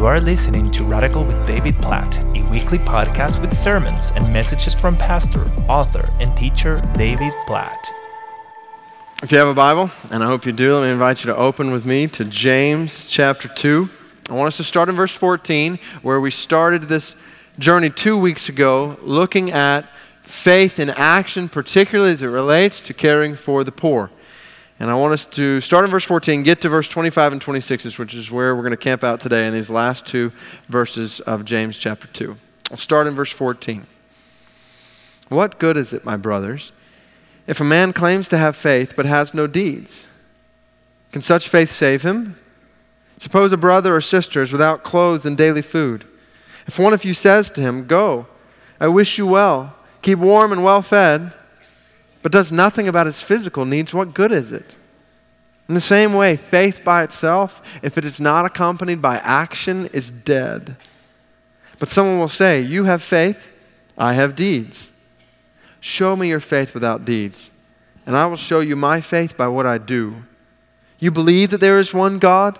You are listening to Radical with David Platt, a weekly podcast with sermons and messages from pastor, author, and teacher David Platt. If you have a Bible, and I hope you do, let me invite you to open with me to James chapter 2. I want us to start in verse 14, where we started this journey two weeks ago, looking at faith in action, particularly as it relates to caring for the poor. And I want us to start in verse 14, get to verse 25 and 26, which is where we're going to camp out today in these last two verses of James chapter 2. I'll start in verse 14. What good is it, my brothers, if a man claims to have faith but has no deeds? Can such faith save him? Suppose a brother or sister is without clothes and daily food. If one of you says to him, Go, I wish you well, keep warm and well fed, but does nothing about his physical needs, what good is it? In the same way, faith by itself, if it is not accompanied by action, is dead. But someone will say, You have faith, I have deeds. Show me your faith without deeds, and I will show you my faith by what I do. You believe that there is one God?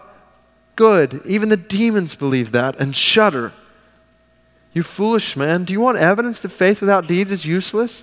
Good. Even the demons believe that and shudder. You foolish man, do you want evidence that faith without deeds is useless?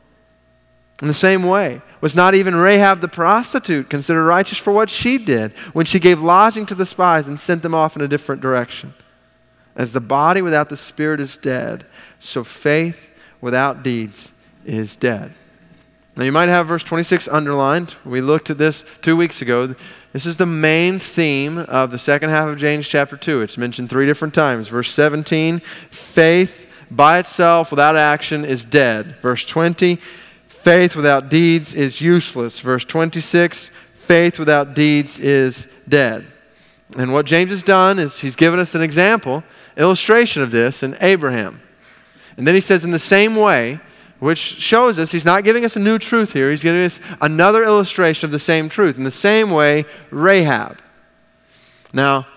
In the same way, was not even Rahab the prostitute considered righteous for what she did when she gave lodging to the spies and sent them off in a different direction? As the body without the spirit is dead, so faith without deeds is dead. Now, you might have verse 26 underlined. We looked at this two weeks ago. This is the main theme of the second half of James chapter 2. It's mentioned three different times. Verse 17, faith by itself without action is dead. Verse 20, Faith without deeds is useless. Verse 26 faith without deeds is dead. And what James has done is he's given us an example, illustration of this in Abraham. And then he says, in the same way, which shows us he's not giving us a new truth here, he's giving us another illustration of the same truth. In the same way, Rahab. Now,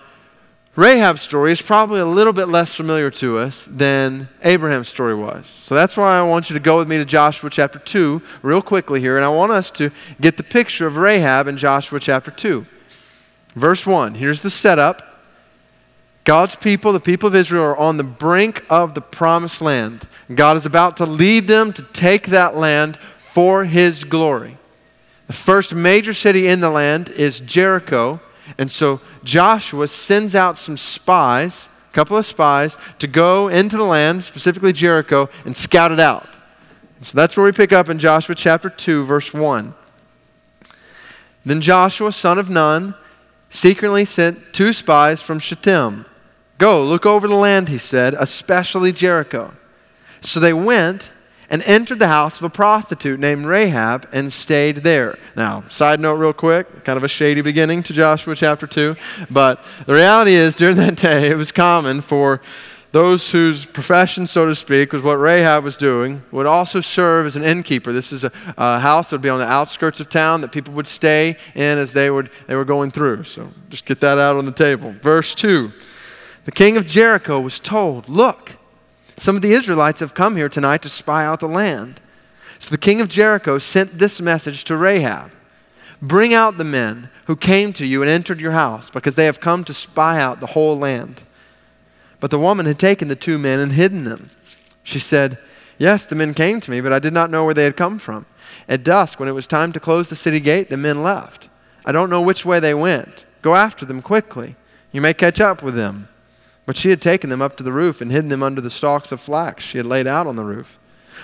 Rahab's story is probably a little bit less familiar to us than Abraham's story was. So that's why I want you to go with me to Joshua chapter 2 real quickly here, and I want us to get the picture of Rahab in Joshua chapter 2. Verse 1, here's the setup. God's people, the people of Israel, are on the brink of the promised land. God is about to lead them to take that land for his glory. The first major city in the land is Jericho. And so Joshua sends out some spies, a couple of spies, to go into the land, specifically Jericho, and scout it out. So that's where we pick up in Joshua chapter 2, verse 1. Then Joshua, son of Nun, secretly sent two spies from Shittim. Go, look over the land, he said, especially Jericho. So they went and entered the house of a prostitute named Rahab and stayed there. Now, side note, real quick, kind of a shady beginning to Joshua chapter 2, but the reality is, during that day, it was common for those whose profession, so to speak, was what Rahab was doing, would also serve as an innkeeper. This is a, a, house that would be on the outskirts of town that people would stay in as they, would, they were going through. So just get that out on the table. Verse 2 The king of Jericho was told, Look, some of the Israelites have come here tonight to spy out the land. So the king of Jericho sent this message to Rahab Bring out the men who came to you and entered your house, because they have come to spy out the whole land. But the woman had taken the two men and hidden them. She said, Yes, the men came to me, but I did not know where they had come from. At dusk, when it was time to close the city gate, the men left. I don't know which way they went. Go after them quickly. You may catch up with them. But she had taken them up to the roof and hidden them under the stalks of flax she had laid out on the roof.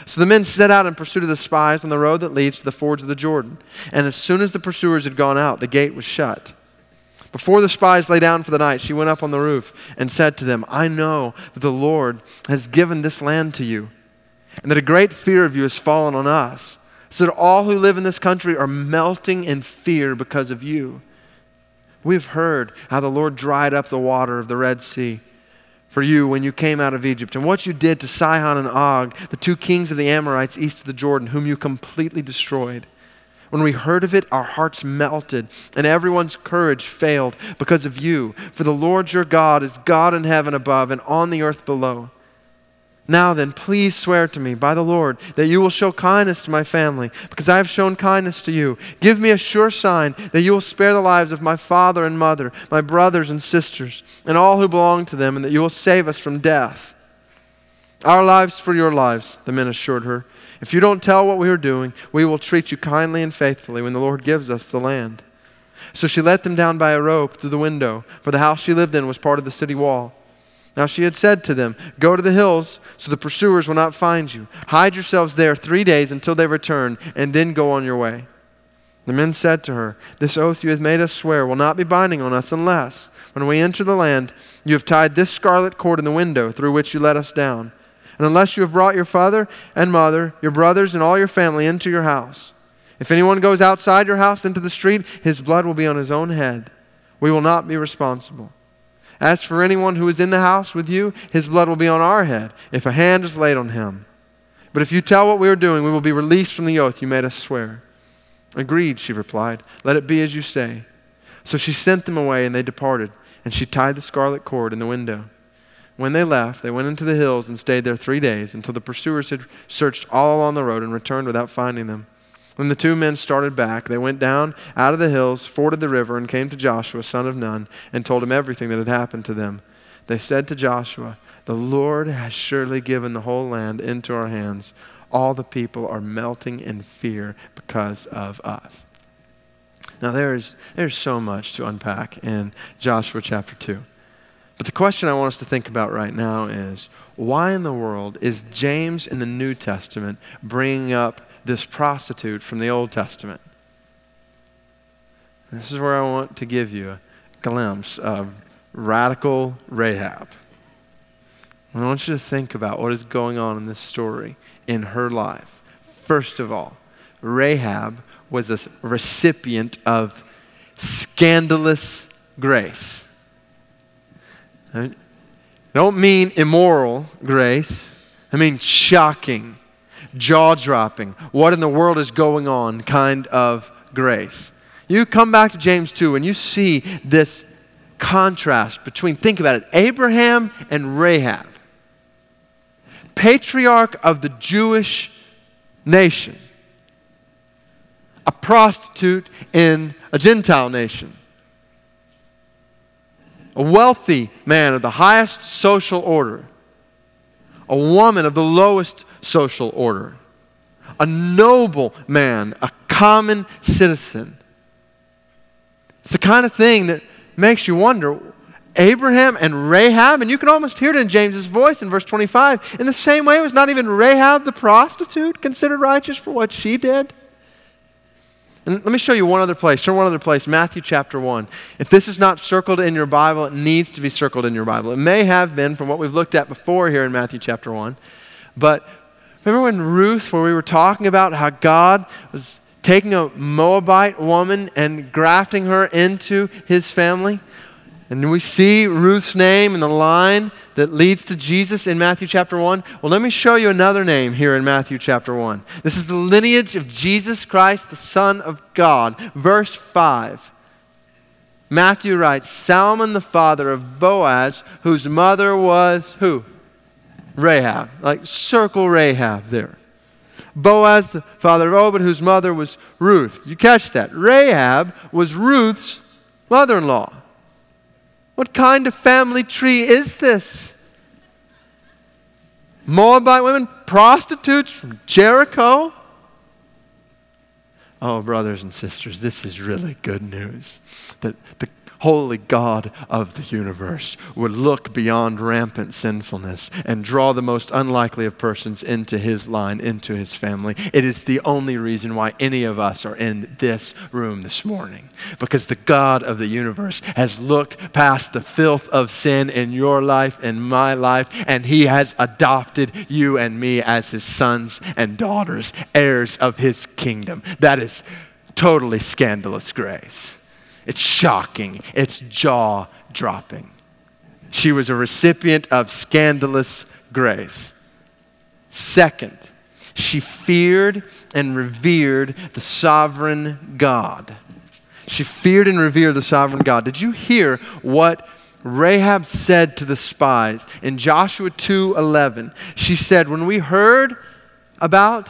So the men set out in pursuit of the spies on the road that leads to the fords of the Jordan. And as soon as the pursuers had gone out, the gate was shut. Before the spies lay down for the night, she went up on the roof and said to them, I know that the Lord has given this land to you, and that a great fear of you has fallen on us, so that all who live in this country are melting in fear because of you. We've heard how the Lord dried up the water of the Red Sea for you when you came out of Egypt, and what you did to Sihon and Og, the two kings of the Amorites east of the Jordan, whom you completely destroyed. When we heard of it, our hearts melted, and everyone's courage failed because of you. For the Lord your God is God in heaven above and on the earth below. Now then, please swear to me by the Lord that you will show kindness to my family, because I have shown kindness to you. Give me a sure sign that you will spare the lives of my father and mother, my brothers and sisters, and all who belong to them, and that you will save us from death. Our lives for your lives, the men assured her. If you don't tell what we are doing, we will treat you kindly and faithfully when the Lord gives us the land. So she let them down by a rope through the window, for the house she lived in was part of the city wall. Now she had said to them, Go to the hills, so the pursuers will not find you. Hide yourselves there three days until they return, and then go on your way. The men said to her, This oath you have made us swear will not be binding on us unless, when we enter the land, you have tied this scarlet cord in the window through which you let us down. And unless you have brought your father and mother, your brothers, and all your family into your house. If anyone goes outside your house into the street, his blood will be on his own head. We will not be responsible. As for anyone who is in the house with you, his blood will be on our head if a hand is laid on him. But if you tell what we are doing, we will be released from the oath you made us swear. Agreed, she replied. Let it be as you say. So she sent them away, and they departed, and she tied the scarlet cord in the window. When they left, they went into the hills and stayed there three days until the pursuers had searched all along the road and returned without finding them. When the two men started back, they went down out of the hills, forded the river, and came to Joshua, son of Nun, and told him everything that had happened to them. They said to Joshua, The Lord has surely given the whole land into our hands. All the people are melting in fear because of us. Now, there's, there's so much to unpack in Joshua chapter 2. But the question I want us to think about right now is why in the world is James in the New Testament bringing up this prostitute from the Old Testament. This is where I want to give you a glimpse of radical Rahab. I want you to think about what is going on in this story in her life. First of all, Rahab was a recipient of scandalous grace. I don't mean immoral grace, I mean shocking, jaw dropping, what in the world is going on kind of grace. You come back to James 2 and you see this contrast between, think about it, Abraham and Rahab, patriarch of the Jewish nation, a prostitute in a Gentile nation, a wealthy man of the highest social order, a woman of the lowest social order, a noble man, a common citizen. It's the kind of thing that makes you wonder Abraham and Rahab, and you can almost hear it in James's voice in verse 25. In the same way, was not even Rahab the prostitute considered righteous for what she did? And let me show you one other place. Turn one other place, Matthew chapter 1. If this is not circled in your Bible, it needs to be circled in your Bible. It may have been from what we've looked at before here in Matthew chapter 1. But remember when Ruth, where we were talking about how God was taking a Moabite woman and grafting her into his family? And we see Ruth's name in the line that leads to Jesus in Matthew chapter 1. Well, let me show you another name here in Matthew chapter 1. This is the lineage of Jesus Christ, the Son of God. Verse 5. Matthew writes Salmon, the father of Boaz, whose mother was who? Rahab. Like circle Rahab there. Boaz, the father of Obed, whose mother was Ruth. You catch that? Rahab was Ruth's mother in law. What kind of family tree is this? Moabite women, prostitutes from Jericho? Oh, brothers and sisters, this is really good news. That the holy God of the universe would look beyond rampant sinfulness and draw the most unlikely of persons into his line, into his family. It is the only reason why any of us are in this room this morning. Because the God of the universe has looked past the filth of sin in your life and my life, and he has adopted you and me as his sons and daughters, heirs of his kingdom. That is totally scandalous grace. It's shocking. It's jaw dropping. she was a recipient of scandalous grace. Second, she feared and revered the sovereign God. She feared and revered the sovereign God. Did you hear what Rahab said to the spies in Joshua 2:11? She said, "When we heard about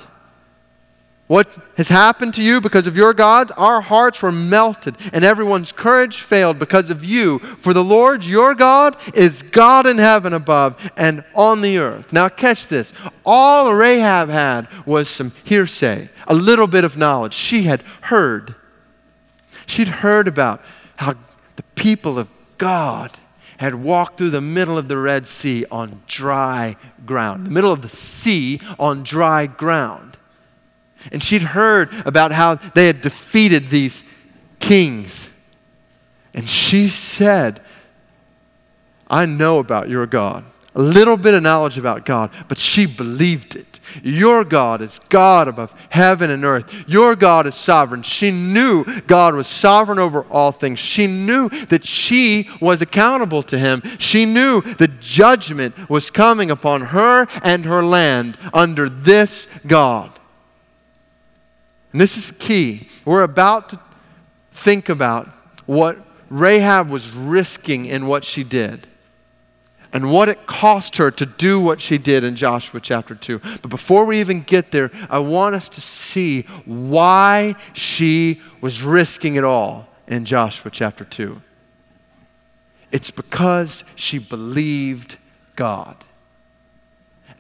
what has happened to you because of your God, our hearts were melted and everyone's courage failed because of you. For the Lord your God is God in heaven above and on the earth. Now, catch this. All Rahab had was some hearsay, a little bit of knowledge. She had heard. She'd heard about how the people of God had walked through the middle of the Red Sea on dry ground, the middle of the sea on dry ground. And she'd heard about how they had defeated these kings. And she said, I know about your God. A little bit of knowledge about God, but she believed it. Your God is God above heaven and earth. Your God is sovereign. She knew God was sovereign over all things. She knew that she was accountable to him. She knew that judgment was coming upon her and her land under this God. And this is key. We're about to think about what Rahab was risking in what she did and what it cost her to do what she did in Joshua chapter 2. But before we even get there, I want us to see why she was risking it all in Joshua chapter 2. It's because she believed God.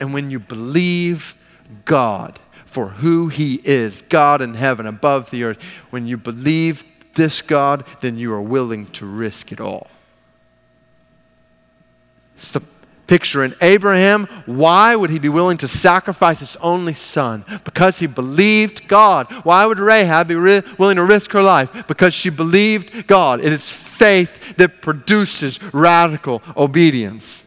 And when you believe God, for who he is God in heaven, above the earth. When you believe this God, then you are willing to risk it all. It's the picture in Abraham. Why would he be willing to sacrifice his only son? Because he believed God. Why would Rahab be ri- willing to risk her life? Because she believed God. It is faith that produces radical obedience.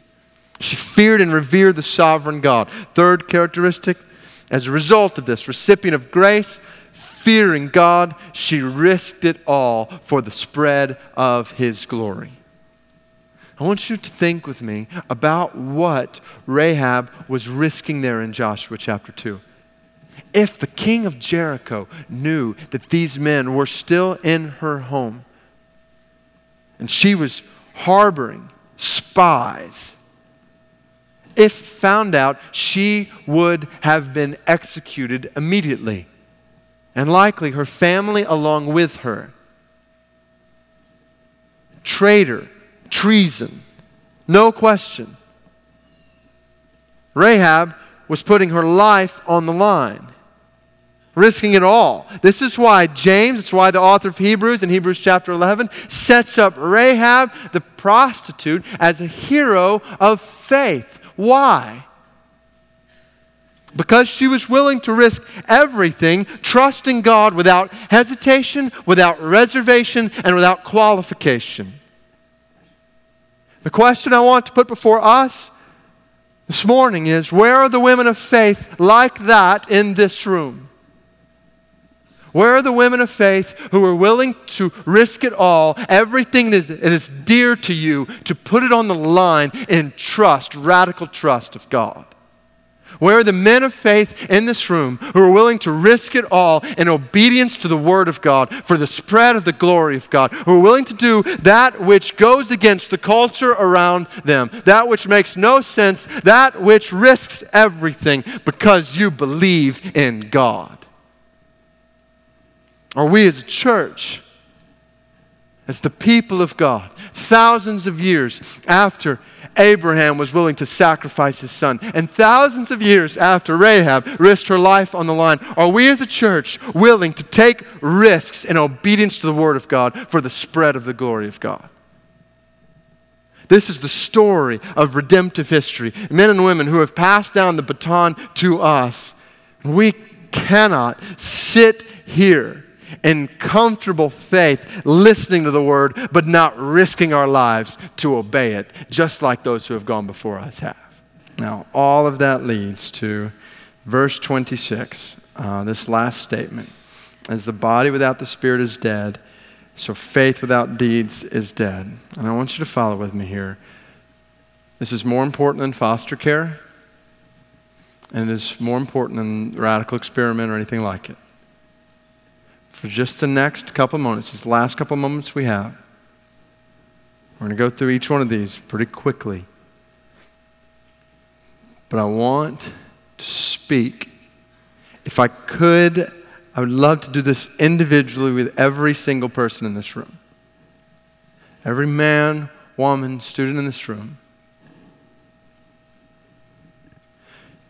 She feared and revered the sovereign God. Third characteristic, as a result of this, recipient of grace, fearing God, she risked it all for the spread of his glory. I want you to think with me about what Rahab was risking there in Joshua chapter 2. If the king of Jericho knew that these men were still in her home and she was harboring spies, if found out, she would have been executed immediately, and likely her family along with her. Traitor, treason, no question. Rahab was putting her life on the line, risking it all. This is why James, it's why the author of Hebrews in Hebrews chapter 11 sets up Rahab, the prostitute, as a hero of faith. Why? Because she was willing to risk everything, trusting God without hesitation, without reservation, and without qualification. The question I want to put before us this morning is where are the women of faith like that in this room? Where are the women of faith who are willing to risk it all, everything that is, that is dear to you, to put it on the line in trust, radical trust of God? Where are the men of faith in this room who are willing to risk it all in obedience to the Word of God for the spread of the glory of God? Who are willing to do that which goes against the culture around them, that which makes no sense, that which risks everything because you believe in God? Or we as a church, as the people of God, thousands of years after Abraham was willing to sacrifice his son, and thousands of years after Rahab risked her life on the line, are we as a church willing to take risks in obedience to the Word of God for the spread of the glory of God? This is the story of redemptive history. Men and women who have passed down the baton to us. We cannot sit here in comfortable faith, listening to the word, but not risking our lives to obey it, just like those who have gone before us have. Now, all of that leads to verse 26, uh, this last statement. As the body without the spirit is dead, so faith without deeds is dead. And I want you to follow with me here. This is more important than foster care, and it is more important than radical experiment or anything like it. For just the next couple moments, these last couple moments we have, we're going to go through each one of these pretty quickly. But I want to speak. If I could, I would love to do this individually with every single person in this room. Every man, woman, student in this room.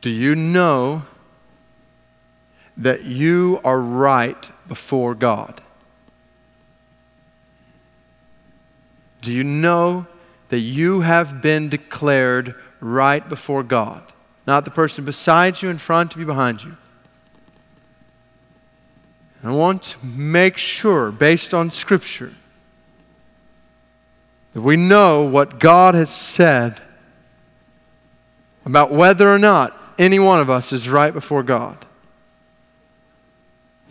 Do you know that you are right before God? Do you know that you have been declared right before God? Not the person beside you, in front of you, behind you. And I want to make sure, based on Scripture, that we know what God has said about whether or not any one of us is right before God.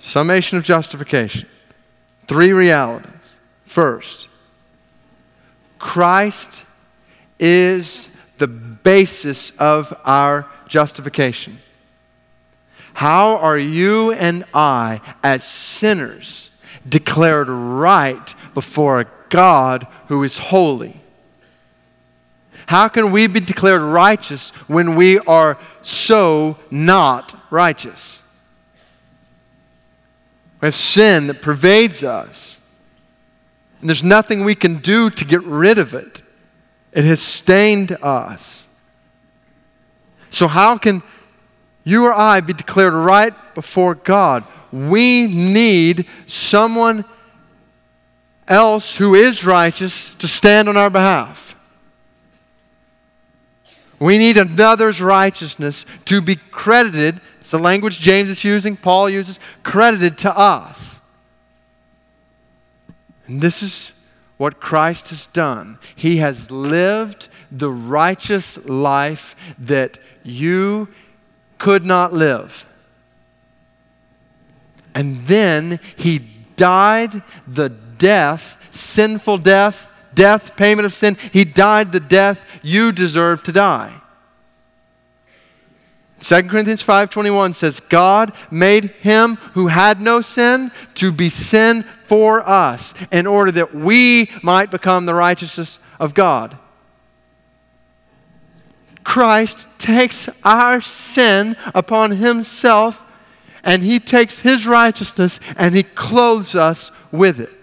Summation of justification. Three realities. First, Christ is the basis of our justification. How are you and I, as sinners, declared right before a God who is holy? How can we be declared righteous when we are so not righteous? We have sin that pervades us, and there's nothing we can do to get rid of it. It has stained us. So, how can you or I be declared right before God? We need someone else who is righteous to stand on our behalf. We need another's righteousness to be credited. It's the language James is using, Paul uses, credited to us. And this is what Christ has done. He has lived the righteous life that you could not live. And then he died the death, sinful death, death, payment of sin. He died the death you deserve to die. 2 Corinthians 5:21 says God made him who had no sin to be sin for us in order that we might become the righteousness of God. Christ takes our sin upon himself and he takes his righteousness and he clothes us with it.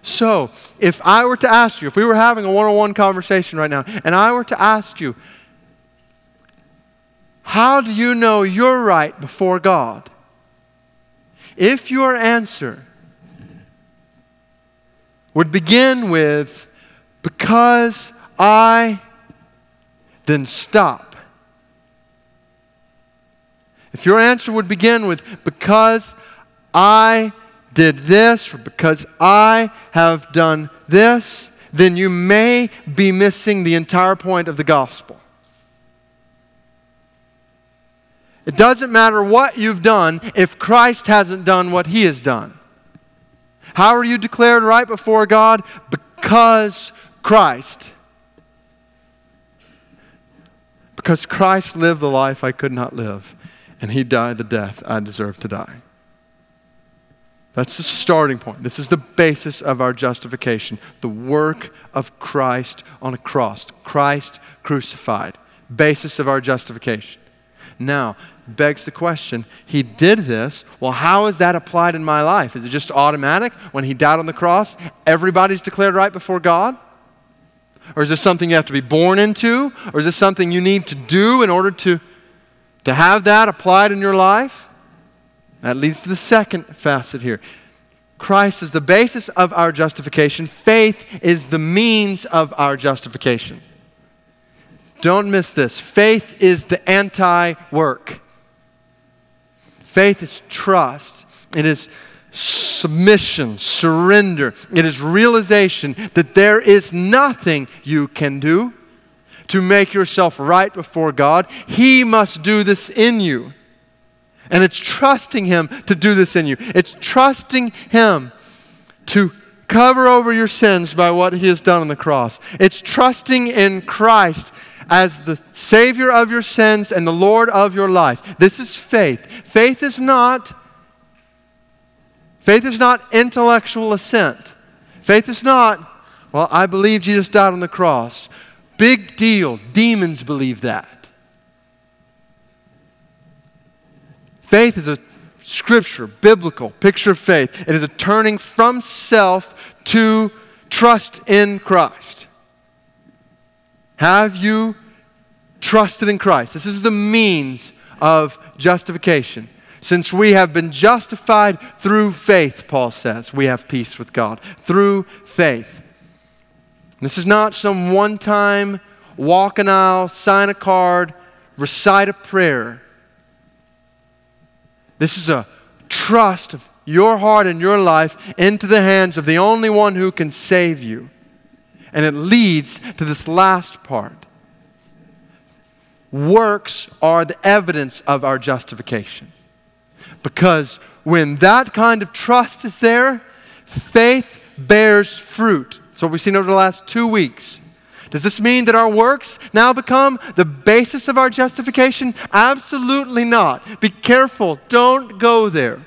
So, if I were to ask you, if we were having a one on one conversation right now, and I were to ask you, how do you know you're right before God? If your answer would begin with, because I, then stop. If your answer would begin with, because I did this, or because I have done this, then you may be missing the entire point of the gospel. It doesn't matter what you've done if Christ hasn't done what he has done. How are you declared right before God? Because Christ. Because Christ lived the life I could not live, and he died the death I deserve to die. That's the starting point. This is the basis of our justification the work of Christ on a cross, Christ crucified. Basis of our justification. Now, begs the question he did this. Well, how is that applied in my life? Is it just automatic? When he died on the cross, everybody's declared right before God? Or is this something you have to be born into? Or is this something you need to do in order to, to have that applied in your life? That leads to the second facet here. Christ is the basis of our justification, faith is the means of our justification. Don't miss this. Faith is the anti work. Faith is trust, it is submission, surrender, it is realization that there is nothing you can do to make yourself right before God. He must do this in you. And it's trusting Him to do this in you. It's trusting Him to cover over your sins by what he has done on the cross. It's trusting in Christ as the Savior of your sins and the Lord of your life. This is faith. Faith is not faith is not intellectual assent. Faith is not, well, I believe Jesus died on the cross. Big deal. Demons believe that. Faith is a scripture, biblical picture of faith. It is a turning from self to trust in Christ. Have you trusted in Christ? This is the means of justification. Since we have been justified through faith, Paul says, we have peace with God. Through faith. This is not some one time walk an aisle, sign a card, recite a prayer. This is a trust of your heart and your life into the hands of the only one who can save you. And it leads to this last part. Works are the evidence of our justification. Because when that kind of trust is there, faith bears fruit. So we've seen over the last two weeks. Does this mean that our works now become the basis of our justification? Absolutely not. Be careful. Don't go there.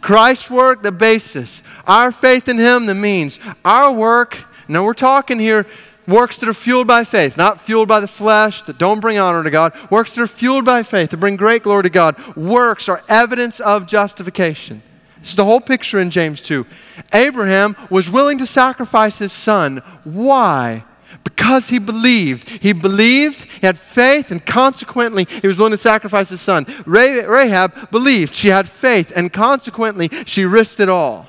Christ's work, the basis. Our faith in Him, the means. Our work, now we're talking here works that are fueled by faith, not fueled by the flesh, that don't bring honor to God. Works that are fueled by faith, that bring great glory to God. Works are evidence of justification. Is the whole picture in James 2. Abraham was willing to sacrifice his son. Why? Because he believed. He believed, he had faith, and consequently, he was willing to sacrifice his son. Rahab believed. She had faith, and consequently, she risked it all.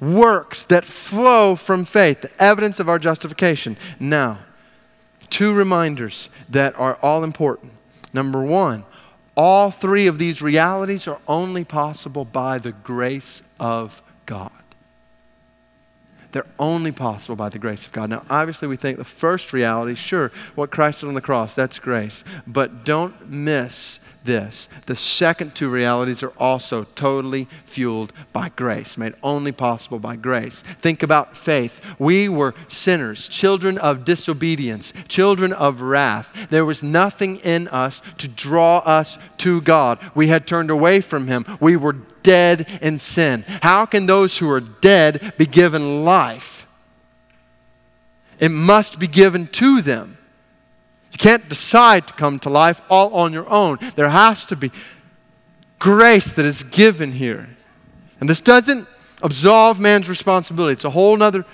Works that flow from faith, the evidence of our justification. Now, two reminders that are all important. Number one, all three of these realities are only possible by the grace of God. They're only possible by the grace of God. Now, obviously, we think the first reality, sure, what Christ did on the cross, that's grace. But don't miss this. The second two realities are also totally fueled by grace, made only possible by grace. Think about faith. We were sinners, children of disobedience, children of wrath. There was nothing in us to draw us to God. We had turned away from Him. We were dead in sin. How can those who are dead be given life? It must be given to them. You can't decide to come to life all on your own. There has to be grace that is given here. And this doesn't absolve man's responsibility, it's a whole other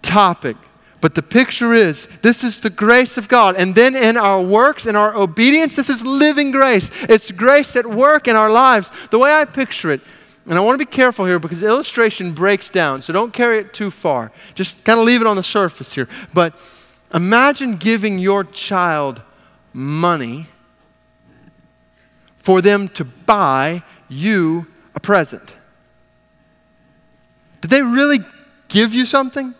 topic. But the picture is this is the grace of God. And then in our works, in our obedience, this is living grace. It's grace at work in our lives. The way I picture it, and I want to be careful here because the illustration breaks down, so don't carry it too far. Just kind of leave it on the surface here. But Imagine giving your child money for them to buy you a present. Did they really give you something?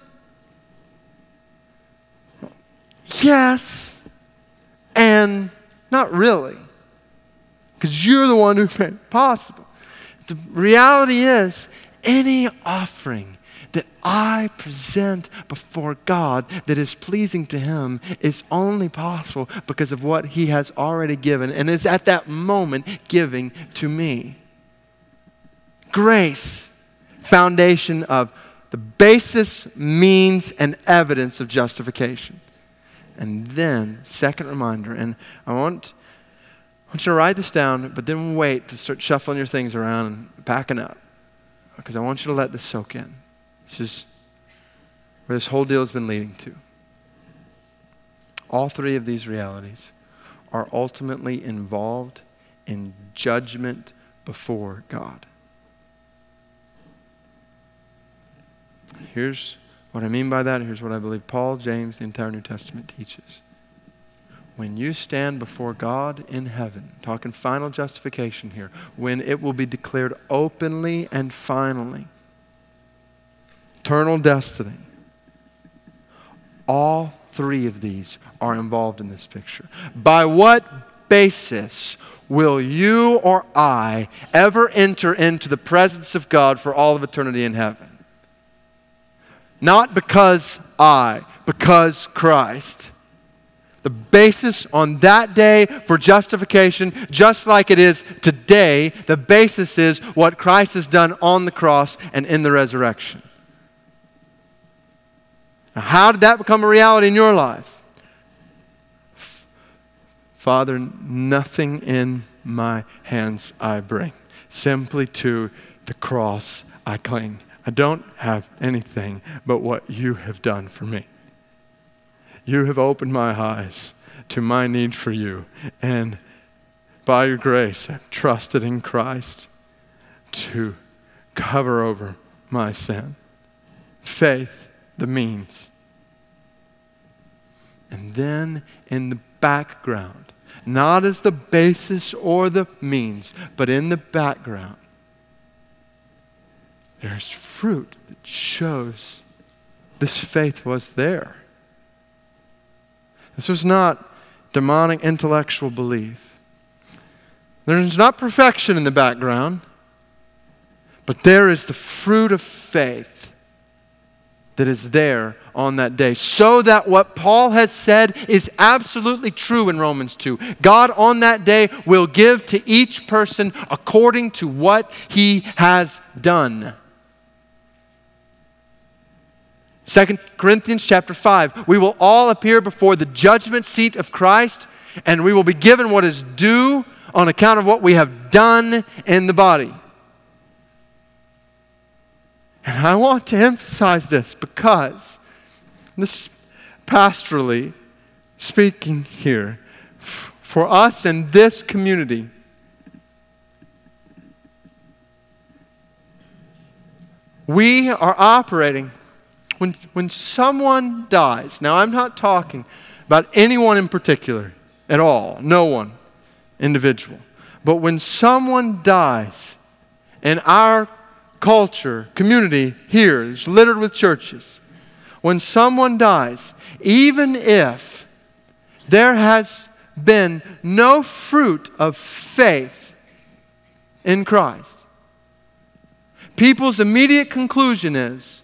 Yes, and not really, because you're the one who made it possible. The reality is, any offering that I present before God that is pleasing to Him is only possible because of what He has already given and is at that moment giving to me. Grace, foundation of the basis, means, and evidence of justification. And then, second reminder, and I want, I want you to write this down, but then wait to start shuffling your things around and packing up because I want you to let this soak in. This is where this whole deal has been leading to. All three of these realities are ultimately involved in judgment before God. Here's what I mean by that. Here's what I believe Paul, James, the entire New Testament teaches. When you stand before God in heaven, talking final justification here, when it will be declared openly and finally eternal destiny. All three of these are involved in this picture. By what basis will you or I ever enter into the presence of God for all of eternity in heaven? Not because I, because Christ. The basis on that day for justification, just like it is today, the basis is what Christ has done on the cross and in the resurrection. Now, how did that become a reality in your life? Father, nothing in my hands I bring, simply to the cross I cling. I don't have anything but what you have done for me. You have opened my eyes to my need for you, and by your grace, I've trusted in Christ to cover over my sin. Faith, the means. And then in the background, not as the basis or the means, but in the background, there's fruit that shows this faith was there. This was not demonic intellectual belief. There's not perfection in the background, but there is the fruit of faith that is there on that day. So that what Paul has said is absolutely true in Romans 2. God on that day will give to each person according to what he has done. 2 Corinthians chapter 5. We will all appear before the judgment seat of Christ, and we will be given what is due on account of what we have done in the body. And I want to emphasize this because this pastorally speaking here, for us in this community, we are operating when, when someone dies, now I'm not talking about anyone in particular at all, no one individual. But when someone dies in our culture, community here is littered with churches, when someone dies, even if there has been no fruit of faith in Christ, people's immediate conclusion is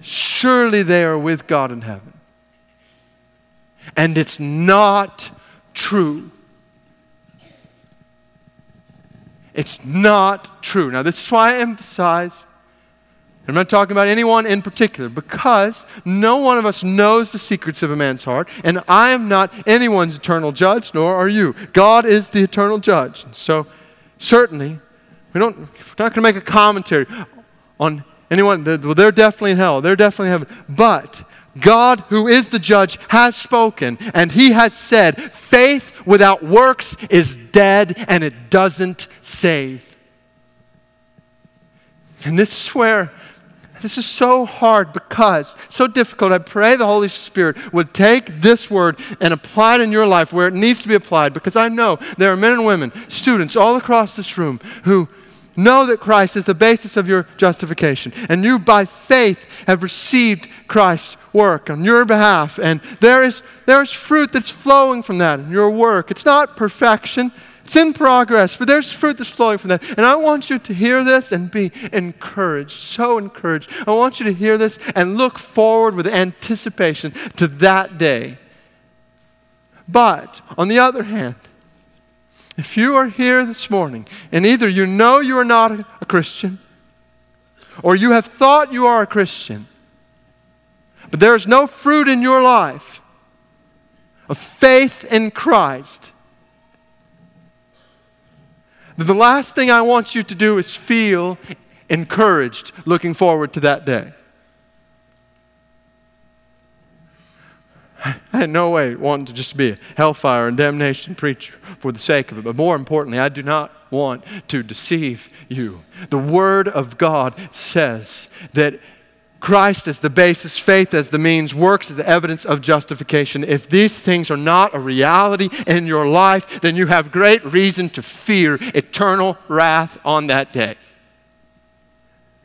surely they are with God in heaven. And it's not true. It's not true. Now, this is why I emphasize I'm not talking about anyone in particular because no one of us knows the secrets of a man's heart, and I am not anyone's eternal judge, nor are you. God is the eternal judge. So, certainly, we don't, we're not going to make a commentary on Anyone? They're definitely in hell. They're definitely in heaven. But God, who is the judge, has spoken, and He has said, faith without works is dead and it doesn't save. And this is where this is so hard because, so difficult. I pray the Holy Spirit would take this word and apply it in your life where it needs to be applied because I know there are men and women, students all across this room who Know that Christ is the basis of your justification. And you, by faith, have received Christ's work on your behalf. And there is, there is fruit that's flowing from that in your work. It's not perfection, it's in progress, but there's fruit that's flowing from that. And I want you to hear this and be encouraged, so encouraged. I want you to hear this and look forward with anticipation to that day. But, on the other hand, if you are here this morning and either you know you are not a Christian or you have thought you are a Christian, but there is no fruit in your life of faith in Christ, the last thing I want you to do is feel encouraged looking forward to that day. I had no way wanting to just be a hellfire and damnation preacher for the sake of it. But more importantly, I do not want to deceive you. The Word of God says that Christ as the basis, faith as the means, works as the evidence of justification. If these things are not a reality in your life, then you have great reason to fear eternal wrath on that day.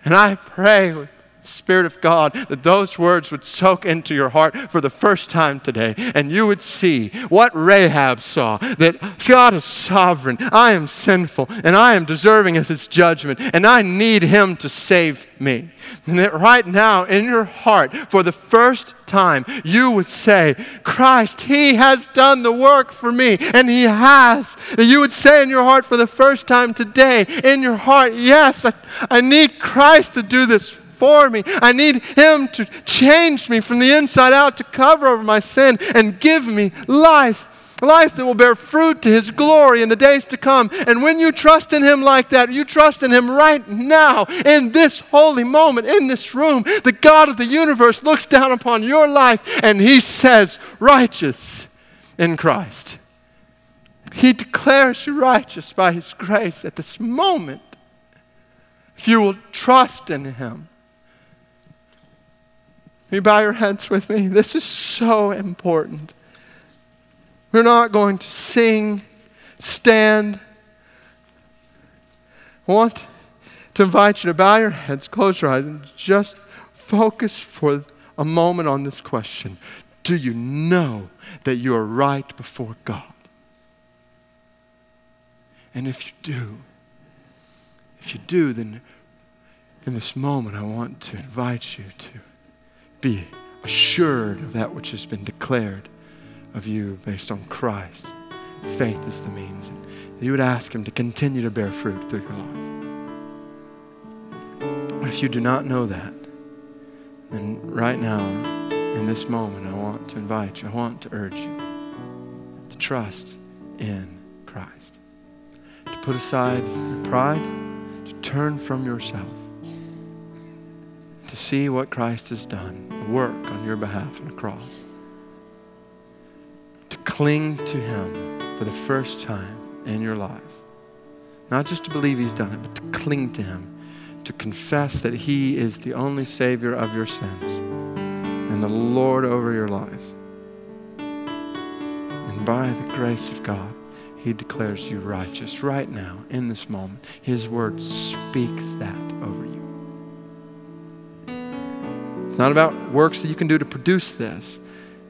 And I pray Spirit of God, that those words would soak into your heart for the first time today, and you would see what Rahab saw that God is sovereign, I am sinful, and I am deserving of His judgment, and I need Him to save me. And that right now, in your heart, for the first time, you would say, Christ, He has done the work for me, and He has. That you would say in your heart for the first time today, in your heart, yes, I, I need Christ to do this for me. I need Him to change me from the inside out, to cover over my sin and give me life. Life that will bear fruit to His glory in the days to come. And when you trust in Him like that, you trust in Him right now, in this holy moment, in this room. The God of the universe looks down upon your life and He says, Righteous in Christ. He declares you righteous by His grace at this moment. If you will trust in Him. You bow your heads with me. This is so important. We're not going to sing, stand. I want to invite you to bow your heads, close your eyes, and just focus for a moment on this question Do you know that you are right before God? And if you do, if you do, then in this moment I want to invite you to be assured of that which has been declared of you based on Christ. Faith is the means. And you would ask Him to continue to bear fruit through your life. If you do not know that, then right now, in this moment, I want to invite you, I want to urge you to trust in Christ, to put aside your pride, to turn from yourself to see what Christ has done, the work on your behalf on the cross. To cling to Him for the first time in your life. Not just to believe He's done it, but to cling to Him, to confess that He is the only Savior of your sins and the Lord over your life. And by the grace of God, He declares you righteous right now, in this moment. His word speaks that over you. Not about works that you can do to produce this.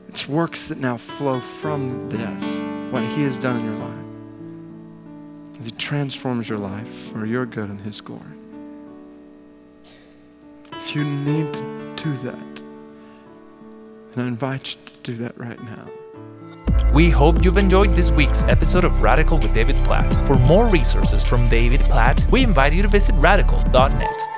It's works that now flow from this, what He has done in your life. As He transforms your life for your good and His glory. If you need to do that, then I invite you to do that right now. We hope you've enjoyed this week's episode of Radical with David Platt. For more resources from David Platt, we invite you to visit radical.net.